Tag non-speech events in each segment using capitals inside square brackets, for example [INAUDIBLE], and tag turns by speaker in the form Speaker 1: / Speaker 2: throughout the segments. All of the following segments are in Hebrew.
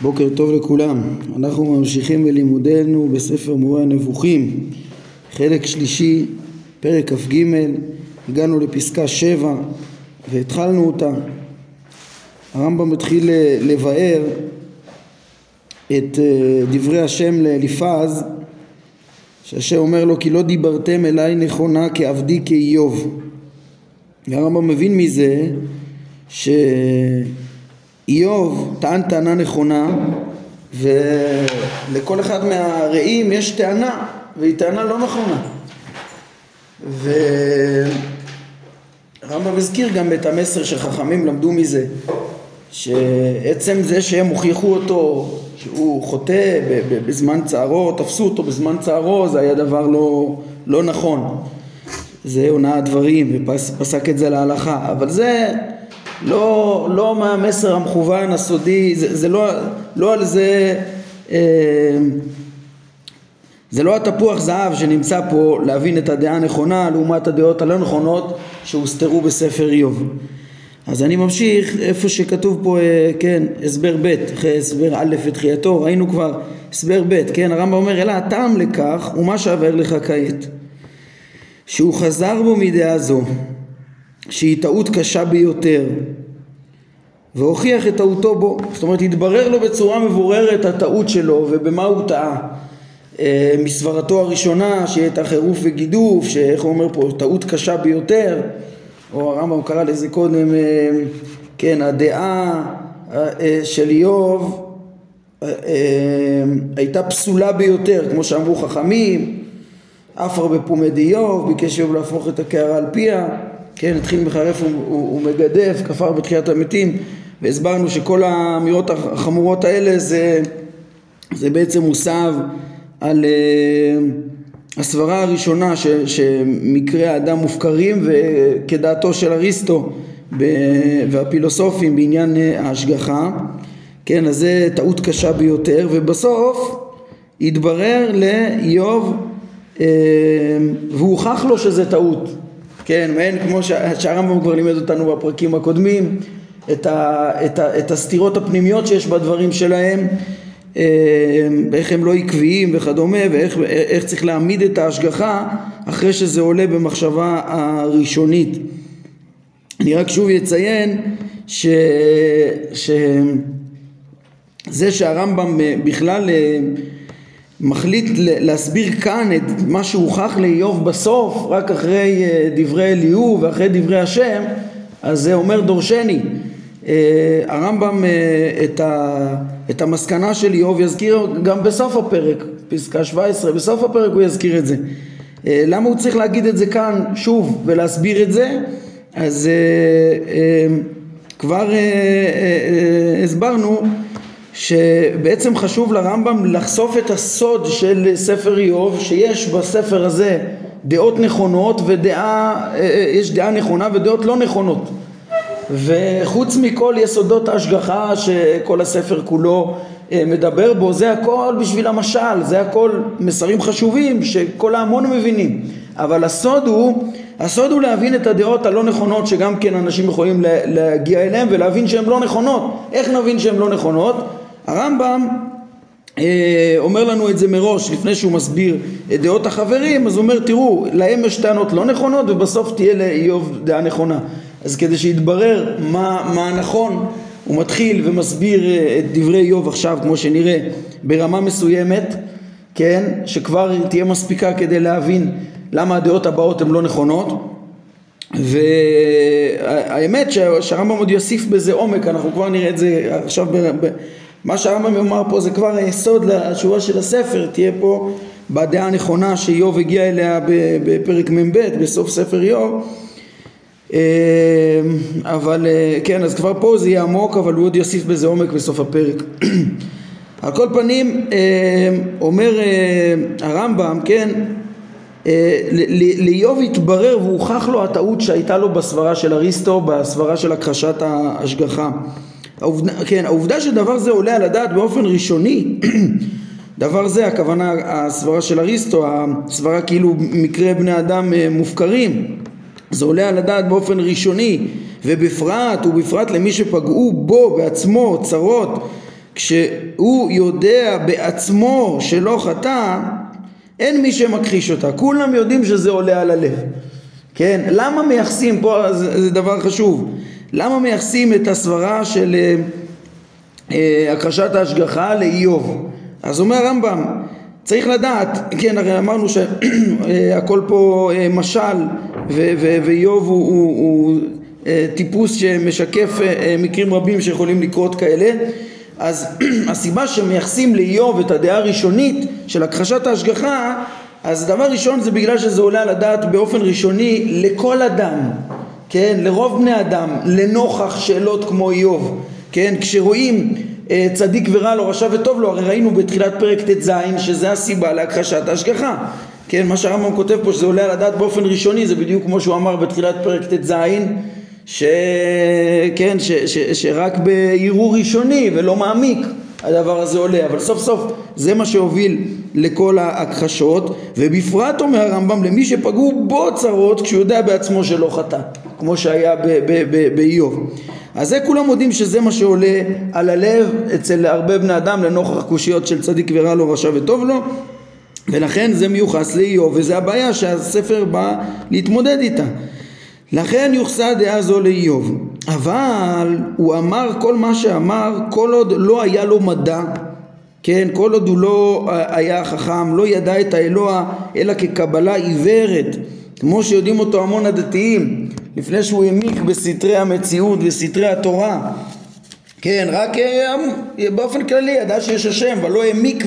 Speaker 1: בוקר טוב לכולם, אנחנו ממשיכים בלימודנו בספר מורה הנבוכים, חלק שלישי, פרק כ"ג, הגענו לפסקה שבע והתחלנו אותה. הרמב"ם מתחיל לבאר את אה, דברי השם לאליפז, שהשם אומר לו כי לא דיברתם אליי נכונה כעבדי כאיוב. הרמב"ם מבין מזה ש... איוב טען טענה נכונה ולכל אחד מהרעים יש טענה והיא טענה לא נכונה. והרמב"ם הזכיר גם את המסר שחכמים למדו מזה שעצם זה שהם הוכיחו אותו שהוא חוטא בזמן צערו, תפסו אותו בזמן צערו זה היה דבר לא, לא נכון. זה הונאה דברים ופסק את זה להלכה. אבל זה לא, לא מהמסר המכוון הסודי, זה, זה לא, לא על זה, אה, זה לא התפוח זהב שנמצא פה להבין את הדעה הנכונה לעומת הדעות הלא נכונות שהוסתרו בספר איוב. אז אני ממשיך איפה שכתוב פה, אה, כן, הסבר ב', אחרי הסבר א' ותחייתו, ראינו כבר הסבר ב', כן, הרמב"ם אומר, אלא הטעם לכך הוא מה שעבר לך כעת, שהוא חזר בו מדעה זו, שהיא טעות קשה ביותר והוכיח את טעותו בו. זאת אומרת התברר לו בצורה מבוררת הטעות שלו ובמה הוא טעה. אה, מסברתו הראשונה שהיא הייתה חירוף וגידוף שאיך הוא אומר פה טעות קשה ביותר. או הרמב"ם קרא לזה קודם אה, כן הדעה אה, של איוב הייתה פסולה ביותר כמו שאמרו חכמים. אף הרבה פומד איוב ביקש איוב להפוך את הקערה על פיה. כן, התחיל מחרף ומגדף, כפר בתחיית המתים, והסברנו שכל האמירות החמורות האלה זה, זה בעצם מוסב על uh, הסברה הראשונה ש, שמקרי האדם מופקרים וכדעתו של אריסטו והפילוסופים בעניין uh, ההשגחה, כן, אז זה טעות קשה ביותר, ובסוף התברר לאיוב uh, והוכח לו שזה טעות. כן, מעין כמו שהרמב"ם כבר לימד אותנו בפרקים הקודמים, את, ה, את, ה, את הסתירות הפנימיות שיש בדברים שלהם, אה, איך הם לא עקביים וכדומה, ואיך צריך להעמיד את ההשגחה אחרי שזה עולה במחשבה הראשונית. אני רק שוב אציין ש... שזה שהרמב"ם בכלל אה, מחליט להסביר כאן את מה שהוכח לאיוב בסוף, רק אחרי אה, דברי אליהו ואחרי דברי השם, אז זה אומר דורשני. אה, הרמב"ם אה, את, ה, את המסקנה של איוב יזכיר גם בסוף הפרק, פסקה 17, בסוף הפרק הוא יזכיר את זה. למה הוא צריך להגיד את זה כאן שוב ולהסביר את זה? אז כבר הסברנו שבעצם חשוב לרמב"ם לחשוף את הסוד של ספר איוב שיש בספר הזה דעות נכונות ודעה, אה, אה, יש דעה נכונה ודעות לא נכונות וחוץ מכל יסודות ההשגחה שכל הספר כולו אה, מדבר בו זה הכל בשביל המשל זה הכל מסרים חשובים שכל ההמון מבינים. אבל הסוד הוא הסוד הוא להבין את הדעות הלא נכונות שגם כן אנשים יכולים להגיע אליהן ולהבין שהן לא נכונות. איך נבין שהן לא נכונות? הרמב"ם אה, אומר לנו את זה מראש לפני שהוא מסביר את דעות החברים אז הוא אומר תראו להם יש טענות לא נכונות ובסוף תהיה לאיוב דעה נכונה אז כדי שיתברר מה, מה נכון הוא מתחיל ומסביר אה, את דברי איוב עכשיו כמו שנראה ברמה מסוימת כן שכבר תהיה מספיקה כדי להבין למה הדעות הבאות הן לא נכונות והאמת שהרמב"ם עוד יוסיף בזה עומק אנחנו כבר נראה את זה עכשיו מה שהרמב"ם יאמר פה זה כבר היסוד לתשובה של הספר, תהיה פה בדעה הנכונה שאיוב הגיע אליה בפרק מ"ב, בסוף ספר איוב. אה, אבל אה, כן, אז כבר פה זה יהיה עמוק, אבל הוא עוד יוסיף בזה עומק בסוף הפרק. [CLEARS THROAT] על כל פנים, אה, אומר הרמב"ם, כן, לאיוב התברר והוכח לו הטעות שהייתה לו בסברה של אריסטו, בסברה של הכחשת ההשגחה. העובדה, כן, העובדה שדבר זה עולה על הדעת באופן ראשוני, [CLEARS THROAT] דבר זה הכוונה הסברה של אריסטו, הסברה כאילו מקרה בני אדם אה, מופקרים, זה עולה על הדעת באופן ראשוני ובפרט ובפרט למי שפגעו בו בעצמו צרות כשהוא יודע בעצמו שלא חטא, אין מי שמכחיש אותה. כולם יודעים שזה עולה על הלב. כן? למה מייחסים, פה זה, זה דבר חשוב, למה מייחסים את הסברה של אה, אה, הכחשת ההשגחה לאיוב? אז אומר הרמב"ם, צריך לדעת, כן הרי אמרנו שהכל [CLEARS THROAT] פה אה, משל ואיוב הוא, הוא, הוא אה, טיפוס שמשקף אה, מקרים רבים שיכולים לקרות כאלה. אז [CLEARS THROAT] הסיבה שמייחסים לאיוב את הדעה הראשונית של הכחשת ההשגחה אז דבר ראשון זה בגלל שזה עולה על הדעת באופן ראשוני לכל אדם, כן, לרוב בני אדם, לנוכח שאלות כמו איוב, כן, כשרואים אה, צדיק ורע לו, רשע וטוב לו, הרי ראינו בתחילת פרק ט"ז שזה הסיבה להכחשת ההשגחה, כן, מה שהרמב"ם כותב פה שזה עולה על הדעת באופן ראשוני זה בדיוק כמו שהוא אמר בתחילת פרק ט"ז ש... כן, ש... ש... שרק בערעור ראשוני ולא מעמיק הדבר הזה עולה, אבל סוף סוף זה מה שהוביל לכל ההכחשות, ובפרט אומר הרמב"ם למי שפגעו בו צרות כשהוא יודע בעצמו שלא חטא, כמו שהיה באיוב. אז זה כולם יודעים שזה מה שעולה על הלב אצל הרבה בני אדם לנוכח קושיות של צדיק ורע לו רשע וטוב לו ולכן זה מיוחס לאיוב וזה הבעיה שהספר בא להתמודד איתה לכן יוחסה דעה זו לאיוב אבל הוא אמר כל מה שאמר כל עוד לא היה לו מדע כן, כל עוד הוא לא היה חכם, לא ידע את האלוה אלא כקבלה עיוורת, כמו שיודעים אותו המון הדתיים, לפני שהוא העמיק בסתרי המציאות וסתרי התורה. כן, רק אה, באופן כללי ידע שיש השם, אבל לא העמיק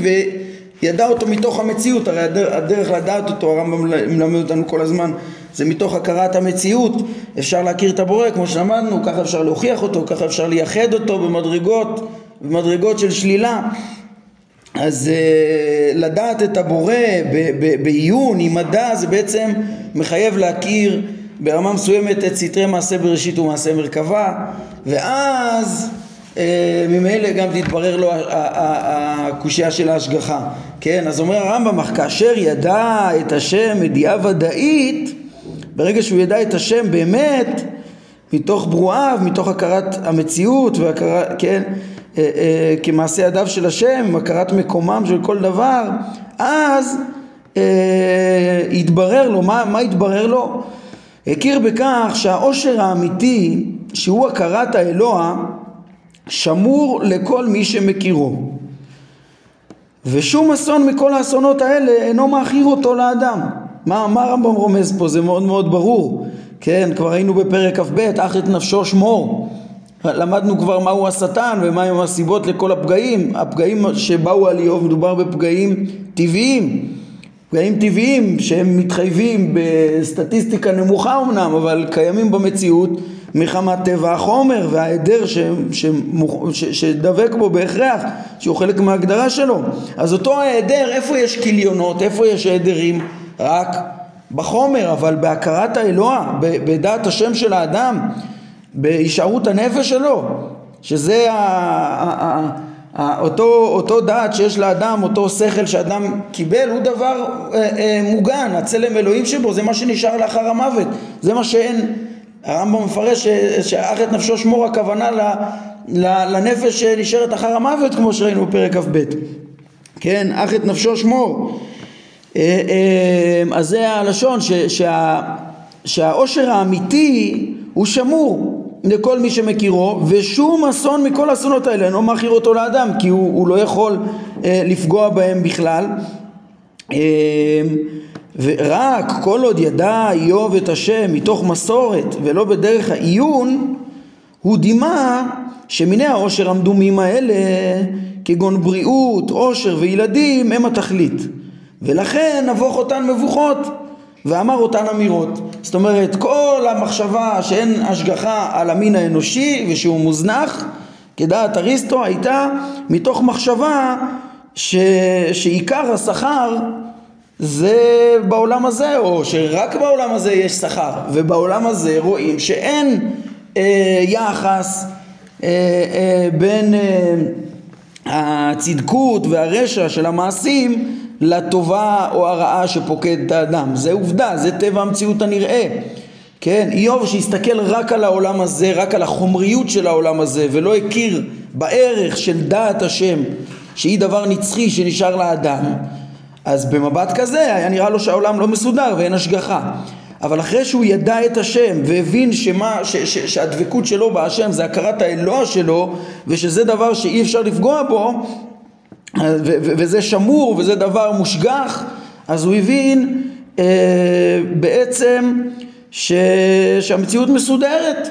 Speaker 1: וידע אותו מתוך המציאות, הרי הדרך, הדרך לדעת אותו, הרמב"ם מלמד אותנו כל הזמן, זה מתוך הכרת המציאות, אפשר להכיר את הבורא כמו שלמדנו, ככה אפשר להוכיח אותו, ככה אפשר לייחד אותו במדרגות, במדרגות של שלילה. אז uh, לדעת את הבורא בעיון עם מדע זה בעצם מחייב להכיר ברמה מסוימת את סתרי מעשה בראשית ומעשה מרכבה ואז ממילא גם תתברר לו הקושייה של ההשגחה כן אז אומר הרמב"ם אך כאשר ידע את השם ידיעה ודאית ברגע שהוא ידע את השם באמת מתוך ברואיו מתוך הכרת המציאות והכרת כן אה, אה, כמעשה ידיו של השם, הכרת מקומם של כל דבר, אז אה, יתברר לו, מה, מה יתברר לו? הכיר בכך שהאושר האמיתי שהוא הכרת האלוה שמור לכל מי שמכירו. ושום אסון מכל האסונות האלה אינו מאכיר אותו לאדם. מה, מה הרמב"ם רומז פה? זה מאוד מאוד ברור. כן, כבר היינו בפרק כ"ב, אך את נפשו שמור. למדנו כבר מהו השטן ומהם הסיבות לכל הפגעים. הפגעים שבאו על איוב מדובר בפגעים טבעיים. פגעים טבעיים שהם מתחייבים בסטטיסטיקה נמוכה אמנם אבל קיימים במציאות מחמת טבע החומר וההיעדר שדבק בו בהכרח שהוא חלק מההגדרה שלו. אז אותו ההיעדר איפה יש כליונות איפה יש היעדרים? רק בחומר אבל בהכרת האלוה בדעת השם של האדם בהישארות הנפש שלו, שזה ה, ה, ה, אותו, אותו דעת שיש לאדם, אותו שכל שאדם קיבל, הוא דבר אה, אה, מוגן, הצלם אלוהים שבו, זה מה שנשאר לאחר המוות, זה מה שאין, הרמב"ם מפרש שאך את נפשו שמור הכוונה ל, ל, לנפש שנשארת אחר המוות כמו שראינו בפרק כ"ב, כן, אך את נפשו שמור, אה, אה, אז זה הלשון ש, שה, שהאושר האמיתי הוא שמור לכל מי שמכירו ושום אסון מכל האסונות האלה אינו מכיר אותו לאדם כי הוא, הוא לא יכול אה, לפגוע בהם בכלל. אה, ורק כל עוד ידע איוב את השם מתוך מסורת ולא בדרך העיון הוא דימה שמיני העושר המדומים האלה כגון בריאות, עושר וילדים הם התכלית ולכן נבוך אותן מבוכות ואמר אותן אמירות. זאת אומרת, כל המחשבה שאין השגחה על המין האנושי ושהוא מוזנח, כדעת אריסטו, הייתה מתוך מחשבה ש... שעיקר השכר זה בעולם הזה, או שרק בעולם הזה יש שכר, ובעולם הזה רואים שאין אה, יחס אה, אה, בין אה, הצדקות והרשע של המעשים לטובה או הרעה שפוקד את האדם. זה עובדה, זה טבע המציאות הנראה. כן, איוב שהסתכל רק על העולם הזה, רק על החומריות של העולם הזה ולא הכיר בערך של דעת השם שהיא דבר נצחי שנשאר לאדם אז במבט כזה היה נראה לו שהעולם לא מסודר ואין השגחה. אבל אחרי שהוא ידע את השם והבין שמה, ש, ש, שהדבקות שלו בהשם זה הכרת האלוה שלו ושזה דבר שאי אפשר לפגוע בו ו, ו, וזה שמור וזה דבר מושגח אז הוא הבין אה, בעצם ש, שהמציאות מסודרת.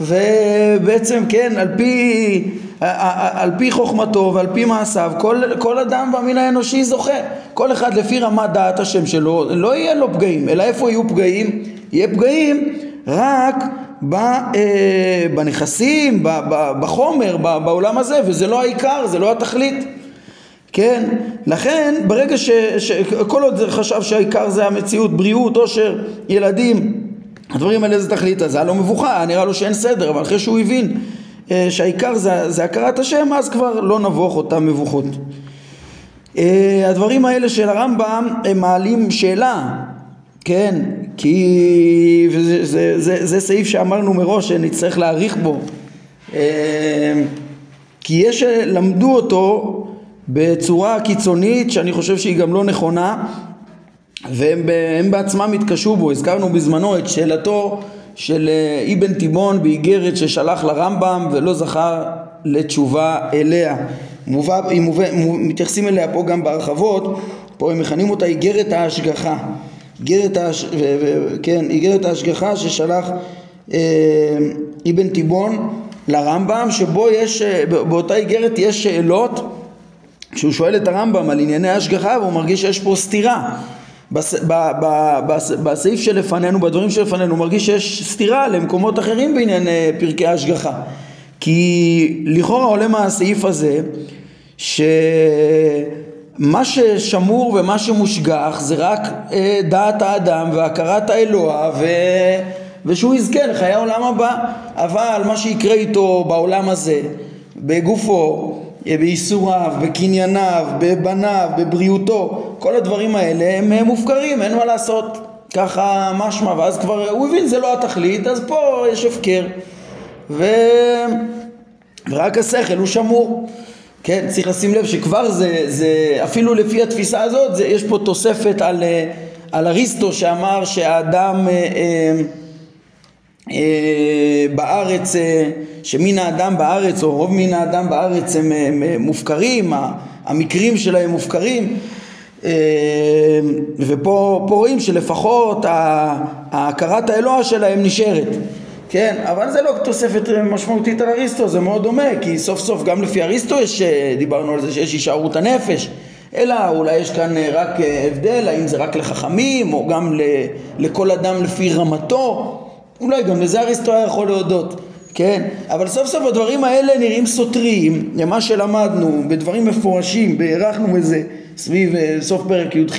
Speaker 1: ובעצם כן על פי, על פי חוכמתו ועל פי מעשיו כל, כל אדם במין האנושי זוכה. כל אחד לפי רמת דעת השם שלו. לא יהיה לו פגעים אלא איפה יהיו פגעים? יהיה פגעים רק ב, אה, בנכסים, ב, ב, בחומר, ב, בעולם הזה וזה לא העיקר, זה לא התכלית. כן, לכן ברגע ש... ש כל עוד חשב שהעיקר זה המציאות, בריאות, עושר, ילדים הדברים האלה זה תכלית, אז היה לו מבוכה, היה נראה לו שאין סדר, אבל אחרי שהוא הבין שהעיקר זה, זה הכרת השם, אז כבר לא נבוך אותם מבוכות. אה, הדברים האלה של הרמב"ם הם מעלים שאלה, כן, כי וזה, זה, זה, זה סעיף שאמרנו מראש שנצטרך להעריך בו, אה, כי יש שלמדו אותו בצורה קיצונית שאני חושב שהיא גם לא נכונה והם בעצמם התקשו בו, הזכרנו בזמנו את שאלתו של אה, אבן תיבון באיגרת ששלח לרמב"ם ולא זכה לתשובה אליה. מובא, מובא, מתייחסים אליה פה גם בהרחבות, פה הם מכנים אותה איגרת ההשגחה. איגרת, ההש... ו... ו... כן, איגרת ההשגחה ששלח אה, אבן תיבון לרמב"ם, שבו יש, אה, באותה איגרת יש שאלות, כשהוא שואל את הרמב"ם על ענייני ההשגחה והוא מרגיש שיש פה סתירה בס, ב, ב, בס, בסעיף שלפנינו, בדברים שלפנינו, מרגיש שיש סתירה למקומות אחרים בעניין אה, פרקי ההשגחה. כי לכאורה עולה מהסעיף הזה שמה ששמור ומה שמושגח זה רק אה, דעת האדם והכרת האלוה ו... ושהוא יזכה לחיי העולם הבא. אבל מה שיקרה איתו בעולם הזה, בגופו, בייסוריו, בקנייניו, בבניו, בבריאותו, כל הדברים האלה הם מופקרים, אין מה לעשות. ככה משמע, ואז כבר הוא הבין זה לא התכלית, אז פה יש הפקר. ו... ורק השכל הוא שמור. כן, צריך לשים לב שכבר זה, זה אפילו לפי התפיסה הזאת, זה, יש פה תוספת על, על אריסטו שאמר שהאדם אה, אה, אה, בארץ, אה, שמין האדם בארץ, או רוב מין האדם בארץ הם מופקרים, המקרים שלהם מופקרים, אה, ופה רואים שלפחות הכרת האלוה שלהם נשארת. כן, אבל זה לא תוספת משמעותית על אריסטו, זה מאוד דומה, כי סוף סוף גם לפי אריסטו יש, דיברנו על זה שיש הישארות הנפש, אלא אולי יש כאן רק הבדל, האם זה רק לחכמים, או גם לכל אדם לפי רמתו, אולי גם לזה אריסטו היה יכול להודות, כן? אבל סוף סוף הדברים האלה נראים סותרים למה שלמדנו בדברים מפורשים, והערכנו בזה סביב אה, סוף פרק י"ח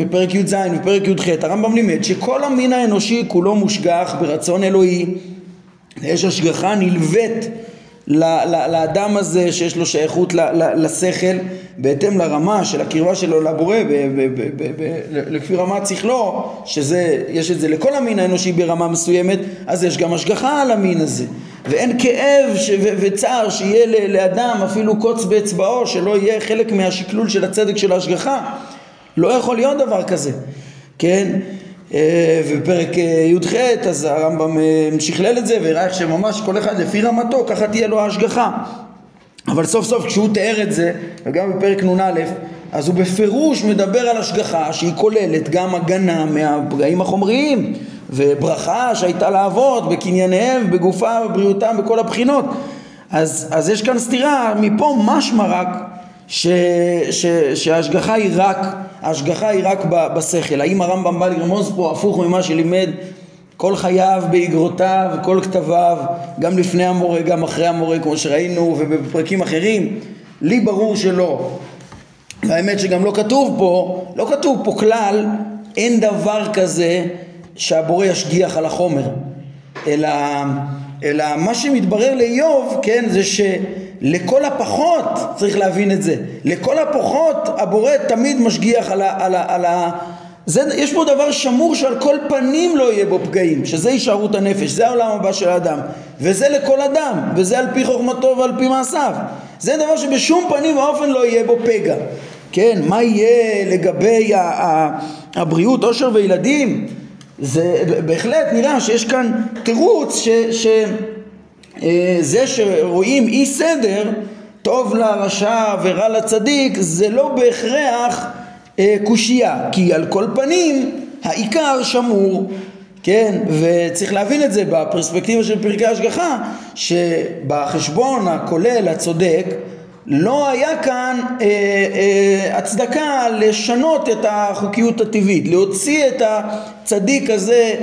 Speaker 1: בפרק י"ז ופרק י"ח הרמב"ם לימד שכל המין האנושי כולו מושגח ברצון אלוהי יש השגחה נלווית לאדם הזה שיש לו שייכות לשכל בהתאם לרמה של הקרבה שלו לבורא לפי רמת שכלו שזה יש את זה לכל המין האנושי ברמה מסוימת אז יש גם השגחה על המין הזה. ואין כאב ש- וצער שיהיה לאדם אפילו קוץ באצבעו שלא יהיה חלק מהשקלול של הצדק של ההשגחה. לא יכול להיות דבר כזה כן ובפרק אה, י"ח אז הרמב"ם אה, שכלל את זה והראה איך שממש כל אחד לפי רמתו ככה תהיה לו ההשגחה. אבל סוף סוף כשהוא תיאר את זה וגם בפרק נ"א אז הוא בפירוש מדבר על השגחה שהיא כוללת גם הגנה מהפגעים החומריים וברכה שהייתה לאבות בקנייניהם, בגופם, בבריאותם, בכל הבחינות. אז, אז יש כאן סתירה, מפה משמע רק ש, ש, שההשגחה היא רק, ההשגחה היא רק בשכל. האם הרמב"ם בא לרמוז פה הפוך ממה שלימד כל חייו באגרותיו, כל כתביו, גם לפני המורה, גם אחרי המורה, כמו שראינו, ובפרקים אחרים? לי ברור שלא. והאמת שגם לא כתוב פה, לא כתוב פה כלל, אין דבר כזה שהבורא ישגיח על החומר, אלא, אלא מה שמתברר לאיוב, כן, זה ש... לכל הפחות, צריך להבין את זה, לכל הפחות הבורא תמיד משגיח על, ה, על, ה, על, ה, זה, יש פה דבר שמור שעל כל פנים לא יהיה בו פגעים, שזה הישארות הנפש, זה העולם הבא של האדם, וזה לכל אדם, וזה על פי חוכמתו ועל פי מעשיו. זה דבר שבשום פנים ואופן לא יהיה בו פגע. כן, מה יהיה לגבי הבריאות, עושר וילדים? זה בהחלט נראה שיש כאן תירוץ שזה אה, שרואים אי סדר טוב לרשע ורע לצדיק זה לא בהכרח אה, קושייה כי על כל פנים העיקר שמור כן? וצריך להבין את זה בפרספקטיבה של פרקי השגחה שבחשבון הכולל הצודק לא היה כאן אה, אה, הצדקה לשנות את החוקיות הטבעית, להוציא את הצדיק הזה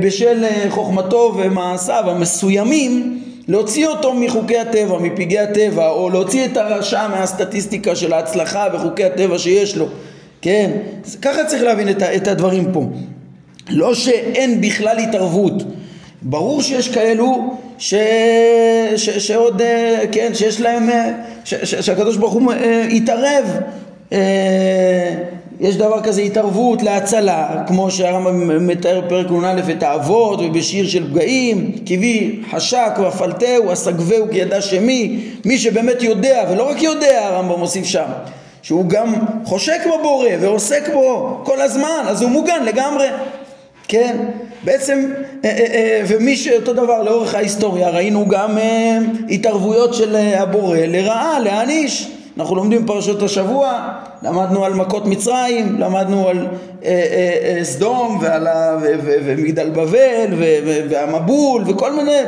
Speaker 1: בשל אה, חוכמתו ומעשיו המסוימים, להוציא אותו מחוקי הטבע, מפגעי הטבע, או להוציא את הרשע מהסטטיסטיקה של ההצלחה וחוקי הטבע שיש לו, כן? ככה צריך להבין את, הדברים פה. לא שאין בכלל התערבות ברור שיש כאלו ש... ש... שעוד, אה, כן, שיש להם, אה, ש... ש... שהקדוש ברוך הוא אה, יתערב יש דבר כזה התערבות להצלה, כמו שהרמב"ם מתאר בפרק נ"א את האבות ובשיר של פגעים, קיבי חשק ואפלתהו, אסגבהו כי ידע שמי, מי שבאמת יודע, ולא רק יודע הרמב"ם מוסיף שם, שהוא גם חושק בבורא ועוסק בו כל הזמן, אז הוא מוגן לגמרי, כן? בעצם, אה, אה, אה, ומי שאותו דבר לאורך ההיסטוריה ראינו גם התערבויות של הבורא לרעה, להעניש. אנחנו לומדים פרשות השבוע, למדנו על מכות מצרים, למדנו על סדום ועל ומגדל בבל והמבול וכל מיני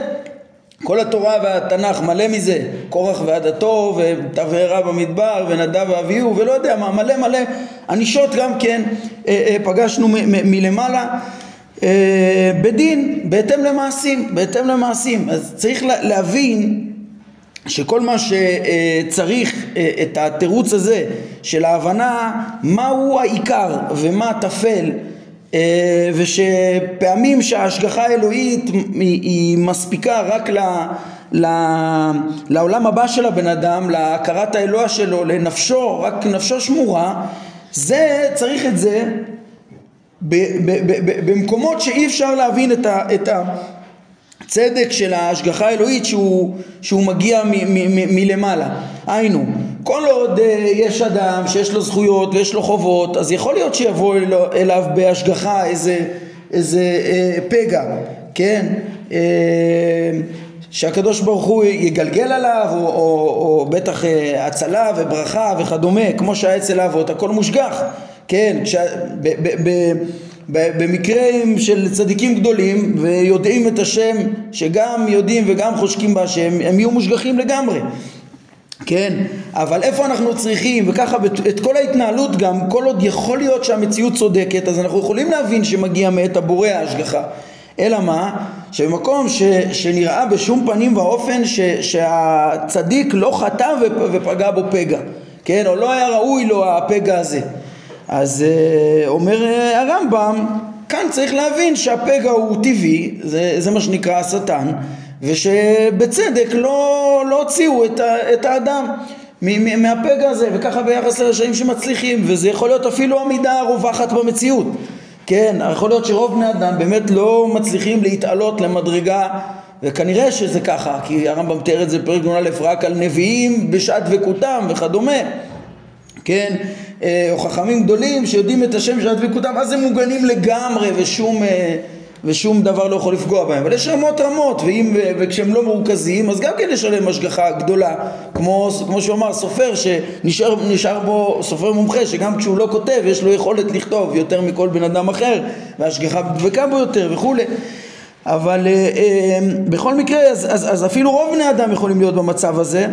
Speaker 1: כל התורה והתנ"ך מלא מזה, קורח ועדתו ותבערה במדבר ונדב ואביהו ולא יודע מה, מלא מלא ענישות גם כן פגשנו מלמעלה אה, בדין, בהתאם למעשים, בהתאם למעשים. אז צריך להבין שכל מה שצריך אה, את התירוץ הזה של ההבנה מהו העיקר ומה הטפל אה, ושפעמים שההשגחה האלוהית היא מספיקה רק ל... לעולם הבא של הבן אדם, להכרת האלוה שלו, לנפשו, רק נפשו שמורה, זה, צריך את זה במקומות שאי אפשר להבין את, ה, את הצדק של ההשגחה האלוהית שהוא, שהוא מגיע מ, מ, מ, מלמעלה. היינו, כל עוד uh, יש אדם שיש לו זכויות ויש לו חובות, אז יכול להיות שיבוא אלו, אליו בהשגחה איזה, איזה uh, פגע, כן? Uh, שהקדוש ברוך הוא יגלגל עליו, או, או, או בטח uh, הצלה וברכה וכדומה, כמו שהיה אצל האבות, הכל מושגח. כן, כשה, ב, ב, ב, במקרים של צדיקים גדולים ויודעים את השם, שגם יודעים וגם חושקים בהשם, הם יהיו מושגחים לגמרי. כן, אבל איפה אנחנו צריכים, וככה את כל ההתנהלות גם, כל עוד יכול להיות שהמציאות צודקת, אז אנחנו יכולים להבין שמגיע מאת הבורא ההשגחה. אלא מה? שבמקום ש, שנראה בשום פנים ואופן ש, שהצדיק לא חטא ופגע בו פגע, כן? או לא היה ראוי לו הפגע הזה. אז uh, אומר uh, הרמב"ם, כאן צריך להבין שהפגע הוא טבעי, זה, זה מה שנקרא השטן, ושבצדק לא, לא הוציאו את, את האדם מהפגע הזה, וככה ביחס לרשעים שמצליחים, וזה יכול להיות אפילו המידה הרווחת במציאות. כן, יכול להיות שרוב בני אדם באמת לא מצליחים להתעלות למדרגה וכנראה שזה ככה, כי הרמב"ם תיאר את זה בפרק נ"א רק על נביאים בשעת דבקותם וכדומה, כן, אה, או חכמים גדולים שיודעים את השם של הדבקותם, אז הם מוגנים לגמרי ושום, אה, ושום דבר לא יכול לפגוע בהם. אבל יש רמות רמות, ואם, וכשהם לא מורכזים, אז גם כן יש עליהם השגחה גדולה. כמו, כמו שהוא אמר, סופר שנשאר בו, סופר מומחה, שגם כשהוא לא כותב, יש לו יכולת לכתוב יותר מכל בן אדם אחר, והשגחה דבקה בו יותר וכולי. אבל אה, אה, בכל מקרה, אז, אז, אז אפילו רוב בני אדם יכולים להיות במצב הזה,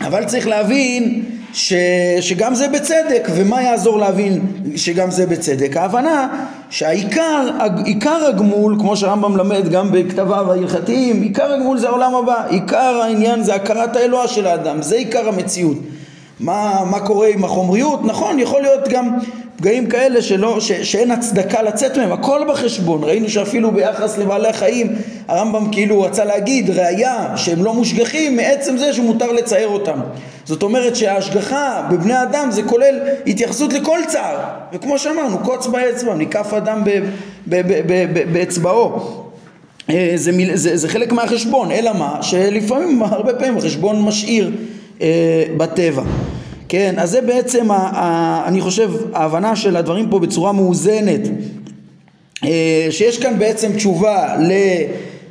Speaker 1: אבל צריך להבין ש, שגם זה בצדק, ומה יעזור להבין שגם זה בצדק? ההבנה שהעיקר עיקר הגמול, כמו שהרמב"ם מלמד גם בכתביו ההלכתיים, עיקר הגמול זה העולם הבא, עיקר העניין זה הכרת האלוה של האדם, זה עיקר המציאות. מה, מה קורה עם החומריות? נכון, יכול להיות גם פגעים כאלה שלא, ש, שאין הצדקה לצאת מהם, הכל בחשבון. ראינו שאפילו ביחס לבעלי החיים, הרמב"ם כאילו רצה להגיד ראיה שהם לא מושגחים מעצם זה שמותר לצייר אותם. זאת אומרת שההשגחה בבני אדם זה כולל התייחסות לכל צער, וכמו שאמרנו, קוץ באצבע, ניקף אדם באצבעו. אה, זה, זה, זה חלק מהחשבון, אלא מה? שלפעמים, הרבה פעמים החשבון משאיר אה, בטבע. כן, אז זה בעצם, ה, ה, אני חושב, ההבנה של הדברים פה בצורה מאוזנת, אה, שיש כאן בעצם תשובה ל...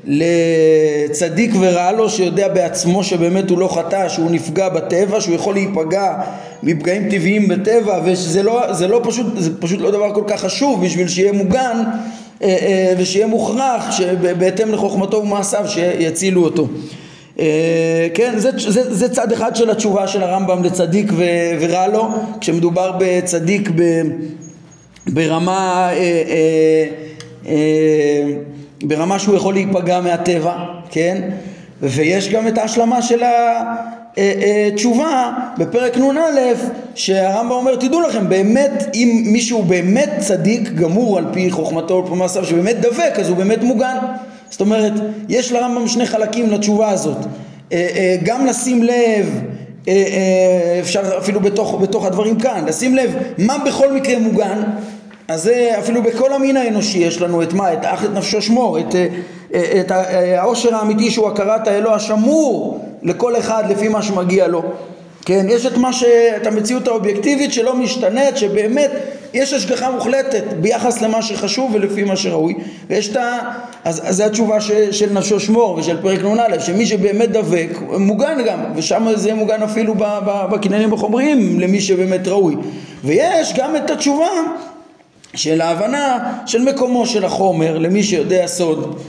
Speaker 1: לצדיק ורע לו שיודע בעצמו שבאמת הוא לא חטא, שהוא נפגע בטבע, שהוא יכול להיפגע מפגעים טבעיים בטבע ושזה לא, זה לא פשוט, זה פשוט לא דבר כל כך חשוב בשביל שיהיה מוגן אה, אה, ושיהיה מוכרח שבהתאם לחוכמתו ומעשיו שיצילו אותו. אה, כן, זה, זה, זה צד אחד של התשובה של הרמב"ם לצדיק ו, ורע לו, כשמדובר בצדיק ב, ברמה, אה, אה, אה, ברמה שהוא יכול להיפגע מהטבע, כן? ויש גם את ההשלמה של התשובה בפרק נ"א שהרמב"ם אומר תדעו לכם באמת אם מישהו באמת צדיק גמור על פי חוכמתו ועל מעשיו שבאמת דבק אז הוא באמת מוגן זאת אומרת, יש לרמב"ם שני חלקים לתשובה הזאת. אה, אה, גם לשים לב, אה, אפשר אפילו בתוך, בתוך הדברים כאן, לשים לב מה בכל מקרה מוגן, אז זה אפילו בכל המין האנושי יש לנו את מה? את אך את נפשו שמור, את, את העושר האמיתי שהוא הכרת האלוה השמור לכל אחד לפי מה שמגיע לו. כן, יש את מה ש... את המציאות האובייקטיבית שלא משתנית, שבאמת יש השגחה מוחלטת ביחס למה שחשוב ולפי מה שראוי ויש את ה... אז, אז זו התשובה ש, של נפשו שמור ושל פרק נ"א שמי שבאמת דבק מוגן גם ושם זה מוגן אפילו בקניינים החומריים למי שבאמת ראוי. ויש גם את התשובה של ההבנה של מקומו של החומר למי שיודע סוד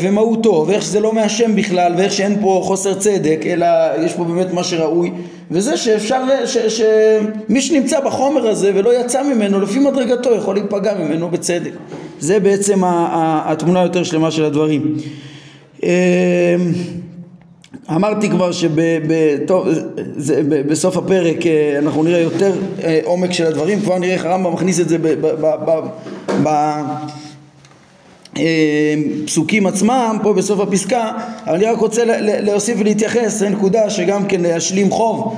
Speaker 1: ומהותו ואיך שזה לא מהשם בכלל ואיך שאין פה חוסר צדק אלא יש פה באמת מה שראוי. וזה שאפשר, ש, שמי שנמצא בחומר הזה ולא יצא ממנו לפי מדרגתו יכול להיפגע ממנו בצדק. זה בעצם התמונה היותר שלמה של הדברים. אה, אמרתי כבר שבסוף הפרק אה, אנחנו נראה יותר עומק של הדברים. כבר נראה איך הרמב"ם מכניס את זה ב, ב, ב, ב, אה, פסוקים עצמם פה בסוף הפסקה אבל אני רק רוצה להוסיף ולהתייחס לנקודה שגם כן להשלים חוב.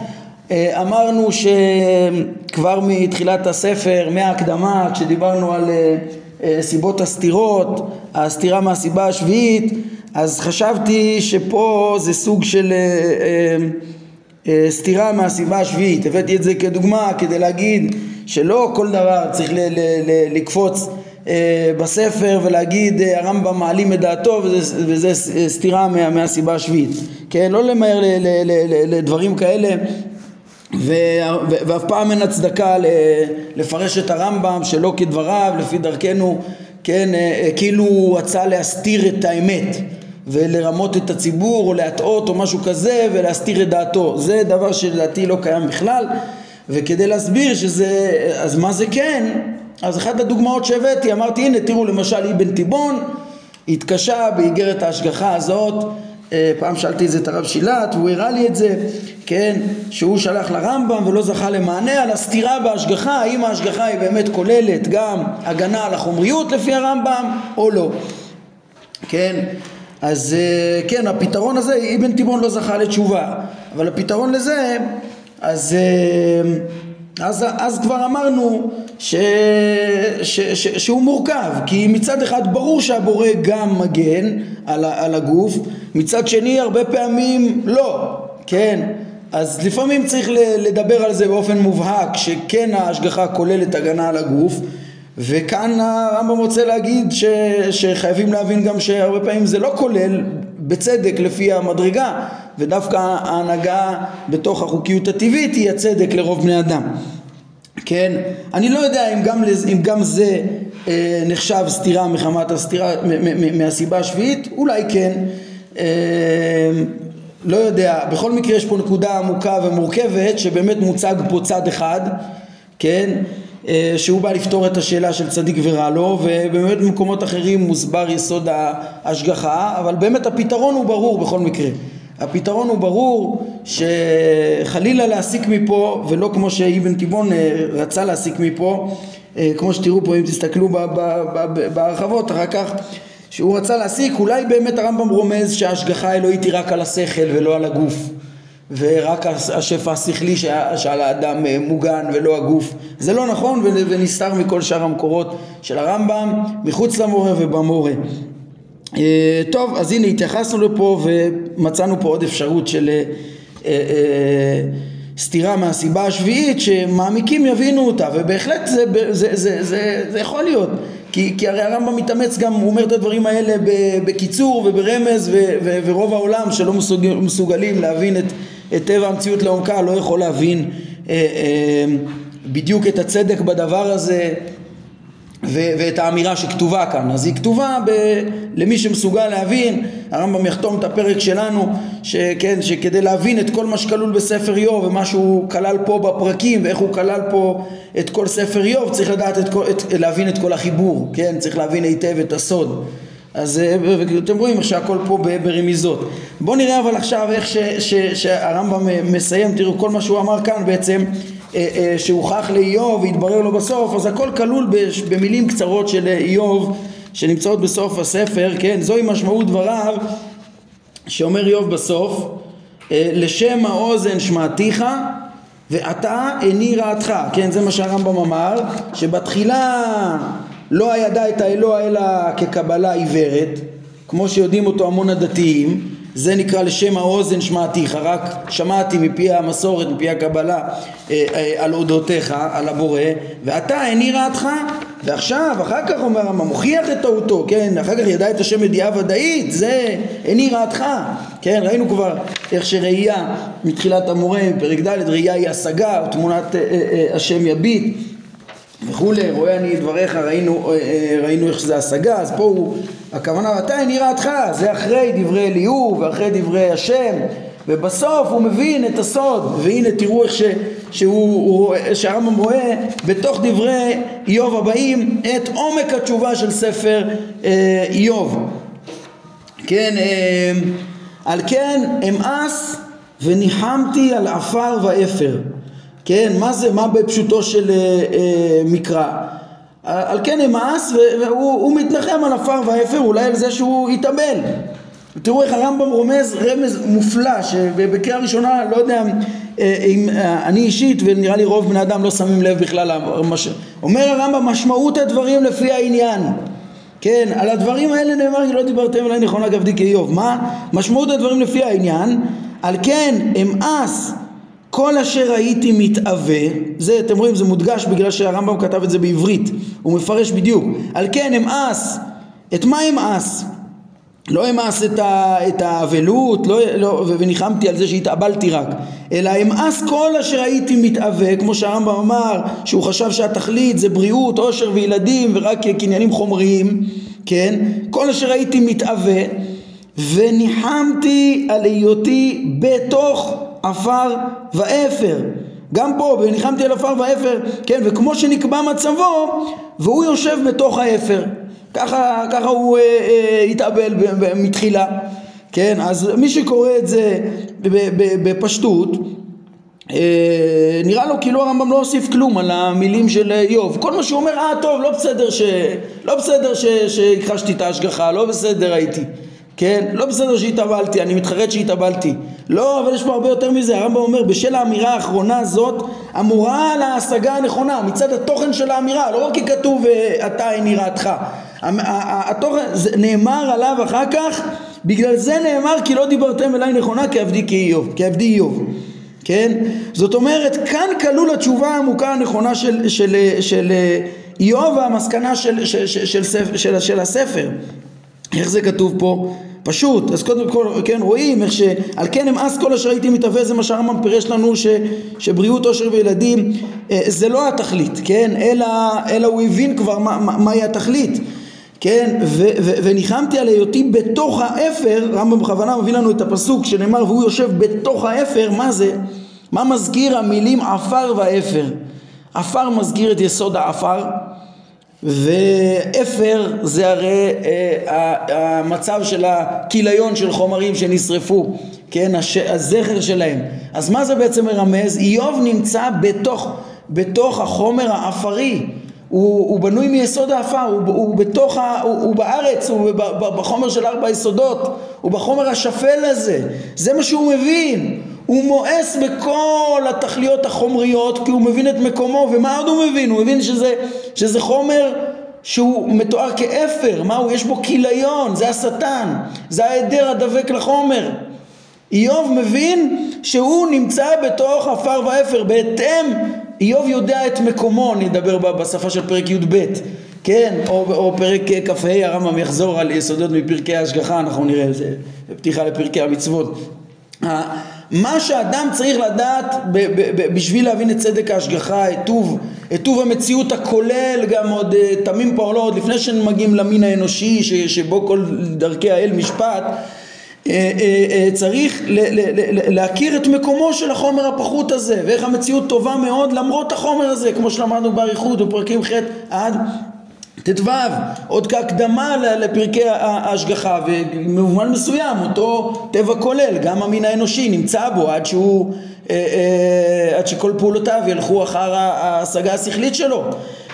Speaker 1: אה, אמרנו שכבר מתחילת הספר מההקדמה כשדיברנו על אה, סיבות הסתירות הסתירה מהסיבה השביעית אז חשבתי שפה זה סוג של סתירה מהסיבה השביעית. הבאתי את זה כדוגמה כדי להגיד שלא כל דבר צריך לקפוץ בספר ולהגיד אה, הרמב"ם מעלים את דעתו וזה, וזה סתירה מה, מהסיבה השביעית, כן? לא למהר לדברים כאלה ו, ואף פעם אין הצדקה לפרש את הרמב"ם שלא כדבריו לפי דרכנו, כן? אה, כאילו הוא רצה להסתיר את האמת ולרמות את הציבור או להטעות או משהו כזה ולהסתיר את דעתו זה דבר שלדעתי לא קיים בכלל וכדי להסביר שזה אז מה זה כן אז אחת הדוגמאות שהבאתי, אמרתי הנה תראו למשל אבן תיבון התקשה באיגרת ההשגחה הזאת. אה, פעם שאלתי את זה את הרב שילת והוא הראה לי את זה כן שהוא שלח לרמב"ם ולא זכה למענה על הסתירה בהשגחה האם ההשגחה היא באמת כוללת גם הגנה על החומריות לפי הרמב"ם או לא. כן אז אה, כן הפתרון הזה אבן תיבון לא זכה לתשובה אבל הפתרון לזה אז אה, אז, אז כבר אמרנו ש, ש, ש, שהוא מורכב כי מצד אחד ברור שהבורא גם מגן על, על הגוף מצד שני הרבה פעמים לא כן? אז לפעמים צריך לדבר על זה באופן מובהק שכן ההשגחה כוללת הגנה על הגוף וכאן הרמב"ם רוצה להגיד ש, שחייבים להבין גם שהרבה פעמים זה לא כולל בצדק לפי המדרגה ודווקא ההנהגה בתוך החוקיות הטבעית היא הצדק לרוב בני אדם כן? אני לא יודע אם גם, אם גם זה אה, נחשב סתירה מחמת הסתירה, מהסיבה השביעית, אולי כן, אה, לא יודע, בכל מקרה יש פה נקודה עמוקה ומורכבת שבאמת מוצג פה צד אחד, כן? אה, שהוא בא לפתור את השאלה של צדיק ורע לו ובאמת במקומות אחרים מוסבר יסוד ההשגחה אבל באמת הפתרון הוא ברור בכל מקרה הפתרון הוא ברור שחלילה להסיק מפה ולא כמו שאיבן תיבון אה, רצה להסיק מפה אה, כמו שתראו פה אם תסתכלו בהרחבות אחר כך שהוא רצה להסיק אולי באמת הרמב"ם רומז שההשגחה האלוהית היא רק על השכל ולא על הגוף ורק השפע השכלי שעל האדם אה, מוגן ולא הגוף. זה לא נכון ונסתר מכל שאר המקורות של הרמב"ם מחוץ למורה ובמורה טוב אז הנה התייחסנו לפה ומצאנו פה עוד אפשרות של אה, סתירה מהסיבה השביעית שמעמיקים יבינו אותה ובהחלט זה, זה, זה, זה, זה יכול להיות. כי, כי הרי הרמב"ם מתאמץ גם, הוא אומר את הדברים האלה בקיצור וברמז ו, ו, ורוב העולם שלא מסוג, מסוגלים להבין את, את טבע המציאות לעומקה לא יכול להבין אה, אה, בדיוק את הצדק בדבר הזה ו- ואת האמירה שכתובה כאן. אז היא כתובה ב- למי שמסוגל להבין, הרמב"ם יחתום את הפרק שלנו, שכן, שכדי להבין את כל מה שכלול בספר איוב ומה שהוא כלל פה בפרקים ואיך הוא כלל פה את כל ספר איוב, צריך לדעת את כל, את, להבין את כל החיבור, כן, צריך להבין היטב את הסוד. אז אה, אתם רואים איך שהכל פה ברמיזות. בואו נראה אבל עכשיו איך שהרמב"ם מסיים, תראו כל מה שהוא אמר כאן בעצם אה, אה, שהוכח לאיוב והתברר לו בסוף, אז הכל כלול במילים קצרות של איוב שנמצאות בסוף הספר, כן, זוהי משמעות דבריו שאומר איוב בסוף, לשם האוזן שמעתיך ועתה איני רעתך, כן, זה מה שהרמב"ם אמר, שבתחילה לא הידע את האלוה אלא כקבלה עיוורת, כמו שיודעים אותו המון הדתיים, זה נקרא לשם האוזן שמעתיך, רק שמעתי מפי המסורת, מפי הקבלה אה, אה, על אודותיך, על הבורא, ואתה איני רעתך, ועכשיו, אחר כך אומר הרמב"ם, מוכיח את טעותו, כן, אחר כך ידע את השם ידיעה ודאית, זה איני רעתך, כן, ראינו כבר איך שראייה מתחילת המורה, פרק ד', ראייה היא השגה, תמונת אה, אה, אה, השם יביט וכולי, רואה אני את דבריך, ראינו, אה, אה, ראינו איך שזה השגה, אז פה הוא, הכוונה, אתה אין יראתך, זה אחרי דברי אליהו ואחרי דברי השם, ובסוף הוא מבין את הסוד, והנה תראו איך ש, שהוא, שהרמב"ם רואה בתוך דברי איוב הבאים את עומק התשובה של ספר אה, איוב. כן, אה, על כן אמאס וניחמתי על עפר ואפר. כן, מה זה, מה בפשוטו של אה, אה, מקרא? על כן אמאס והוא מתנחם על עפר ואפר אולי על זה שהוא התאבל. תראו איך הרמב"ם רומז רמז מופלא שבקריאה ראשונה לא יודע אה, אם אה, אני אישית ונראה לי רוב בני אדם לא שמים לב בכלל אומר הרמב"ם משמעות הדברים לפי העניין כן על הדברים האלה נאמר לא דיברתם אליי נכונה כעבדי כאיוב מה? משמעות הדברים לפי העניין על כן אמאס כל אשר הייתי מתאווה, זה אתם רואים זה מודגש בגלל שהרמב"ם כתב את זה בעברית, הוא מפרש בדיוק, על כן אמאס, את מה אמאס? לא אמאס את האבלות, לא, לא, וניחמתי על זה שהתאבלתי רק, אלא אמאס כל אשר הייתי מתאווה, כמו שהרמב"ם אמר, שהוא חשב שהתכלית זה בריאות, עושר וילדים ורק קניינים חומריים, כן? כל אשר הייתי מתאווה, וניחמתי על היותי בתוך עפר ואפר. גם פה, וניחמתי על עפר ואפר, כן, וכמו שנקבע מצבו, והוא יושב בתוך האפר. ככה, ככה הוא אה, אה, התאבל מתחילה, כן, אז מי שקורא את זה בפשטות, אה, נראה לו כאילו הרמב"ם לא הוסיף כלום על המילים של איוב. כל מה שהוא אומר, אה טוב, לא בסדר. לא. שהכחשתי את ההשגחה, לא בסדר הייתי. כן? לא בסדר שהתאבלתי, אני מתחרט שהתאבלתי. לא, אבל יש פה הרבה יותר מזה. הרמב"ם אומר, בשל האמירה האחרונה הזאת, אמורה על ההשגה הנכונה, מצד התוכן של האמירה, לא רק כי כתוב אתה אין יראתך. התוכן, זה נאמר עליו אחר כך, בגלל זה נאמר כי לא דיברתם אליי נכונה כעבדי כאיוב, כעבדי איוב. כן? זאת אומרת, כאן כלול התשובה העמוקה הנכונה של, של, של איוב והמסקנה של, של, של, של, של, של הספר. איך זה כתוב פה? פשוט, אז קודם כל, כן, רואים איך שעל כן אמאס כל אשר הייתי מתהווה, זה מה שהרמב"ם פירש לנו, ש, שבריאות, עושר וילדים אה, זה לא התכלית, כן, אלא, אלא הוא הבין כבר מה, מה, מהי התכלית, כן, ו, ו, וניחמתי על היותי בתוך האפר, רמב"ם בכוונה מביא לנו את הפסוק שנאמר והוא יושב בתוך האפר, מה זה? מה מזכיר המילים עפר ואפר? עפר מזכיר את יסוד העפר ואפר זה הרי אה, המצב של הכיליון של חומרים שנשרפו כן, הש... הזכר שלהם. אז מה זה בעצם מרמז? איוב נמצא בתוך, בתוך החומר האפרי. הוא, הוא בנוי מיסוד האפר, הוא, הוא בתוך, ה, הוא, הוא בארץ, הוא בחומר של ארבע יסודות, הוא בחומר השפל הזה, זה מה שהוא מבין, הוא מואס בכל התכליות החומריות כי הוא מבין את מקומו, ומה עוד הוא מבין? הוא מבין שזה, שזה חומר שהוא מתואר כאפר, מה הוא? יש בו כיליון, זה השטן, זה ההיעדר הדבק לחומר. איוב מבין שהוא נמצא בתוך עפר ואפר, בהתאם איוב יודע את מקומו, נדבר בשפה של פרק י"ב, כן, או, או פרק כ"ה הרמב"ם יחזור על יסודות מפרקי ההשגחה, אנחנו נראה, זה פתיחה לפרקי המצוות. מה שאדם צריך לדעת ב- ב- ב- בשביל להבין את צדק ההשגחה, את טוב, את טוב המציאות הכולל, גם עוד uh, תמים פועלו, עוד לפני שמגיעים למין האנושי ש- שבו כל דרכי האל משפט, uh, uh, צריך להכיר את מקומו של החומר הפחות הזה, ואיך המציאות טובה מאוד למרות החומר הזה, כמו שלמדנו באריכות בפרקים ח' עד ט"ו, עוד כהקדמה לפרקי ההשגחה, ובמובן מסוים אותו טבע כולל, גם המין האנושי נמצא בו עד שהוא, אה, אה, עד שכל פעולותיו ילכו אחר ההשגה השכלית שלו.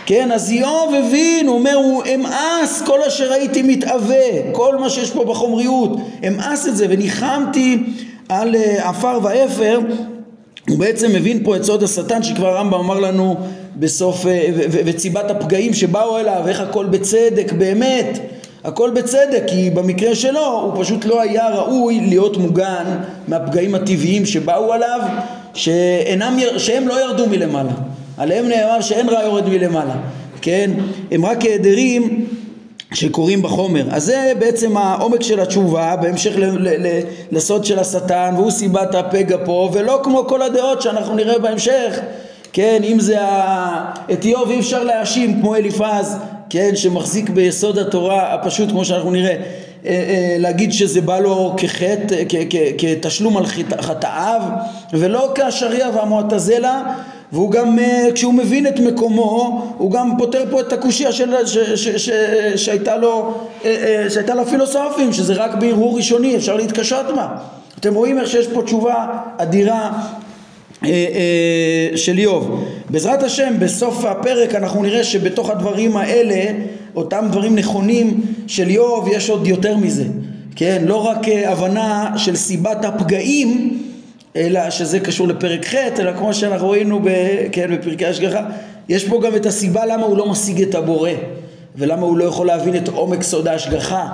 Speaker 1: כן, אז איוב הבין, הוא אומר, הוא אמאס כל אשר הייתי מתאווה, כל מה שיש פה בחומריות, אמאס את זה, וניחמתי על אה, עפר ואפר, הוא בעצם מבין פה את סוד השטן שכבר הרמב"ם אמר לנו בסוף, אה, וציבת הפגעים שבאו אליו, איך הכל בצדק, באמת, הכל בצדק, כי במקרה שלו הוא פשוט לא היה ראוי להיות מוגן מהפגעים הטבעיים שבאו עליו, שאינם, שהם לא ירדו מלמעלה. עליהם נאמר שאין רע יורד מלמעלה, כן? הם רק היעדרים שקורים בחומר. אז זה בעצם העומק של התשובה בהמשך לסוד של השטן והוא סיבת הפגע פה ולא כמו כל הדעות שאנחנו נראה בהמשך כן, אם זה. את איוב אי אפשר להאשים כמו אליפז, כן, שמחזיק ביסוד התורה הפשוט כמו שאנחנו נראה, אה, אה, להגיד שזה בא לו כחטא, כתשלום על חטאיו, ולא כשריע והמועטזלה, והוא גם, אה, כשהוא מבין את מקומו, הוא גם פותר פה את הקושייה של, ש, שהייתה לו, שהייתה לפילוסופים, שזה רק בהרהור ראשוני, אפשר להתקשות בה. אתם רואים איך שיש פה תשובה אדירה אה, אה, של איוב. בעזרת השם בסוף הפרק אנחנו נראה שבתוך הדברים האלה, אותם דברים נכונים של איוב, יש עוד יותר מזה. כן, לא רק אה, הבנה של סיבת הפגעים, אלא שזה קשור לפרק ח', אלא כמו שאנחנו ראינו ב, כן, בפרקי השגחה, יש פה גם את הסיבה למה הוא לא משיג את הבורא, ולמה הוא לא יכול להבין את עומק סוד ההשגחה.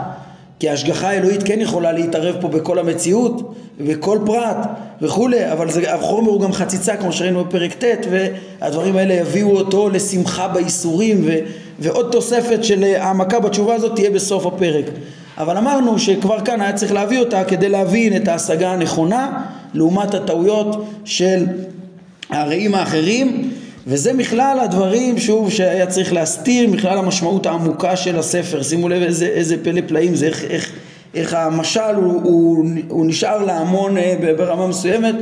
Speaker 1: כי ההשגחה האלוהית כן יכולה להתערב פה בכל המציאות, בכל פרט וכולי, אבל זה, החומר הוא גם חציצה כמו שראינו בפרק ט' והדברים האלה יביאו אותו לשמחה בייסורים ועוד תוספת של העמקה בתשובה הזאת תהיה בסוף הפרק. אבל אמרנו שכבר כאן היה צריך להביא אותה כדי להבין את ההשגה הנכונה לעומת הטעויות של הרעים האחרים וזה מכלל הדברים, שוב, שהיה צריך להסתיר, מכלל המשמעות העמוקה של הספר. שימו לב איזה, איזה פלא פלאים זה, איך, איך, איך המשל הוא, הוא, הוא נשאר להמון אה, ברמה מסוימת,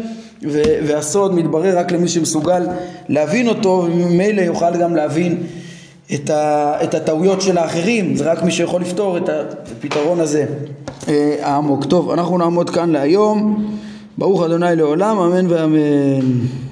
Speaker 1: ו, והסוד מתברר רק למי שמסוגל להבין אותו, וממילא יוכל גם להבין את, ה, את הטעויות של האחרים, זה רק מי שיכול לפתור את הפתרון הזה אה, העמוק. טוב, אנחנו נעמוד כאן להיום. ברוך אדוני לעולם, אמן ואמן.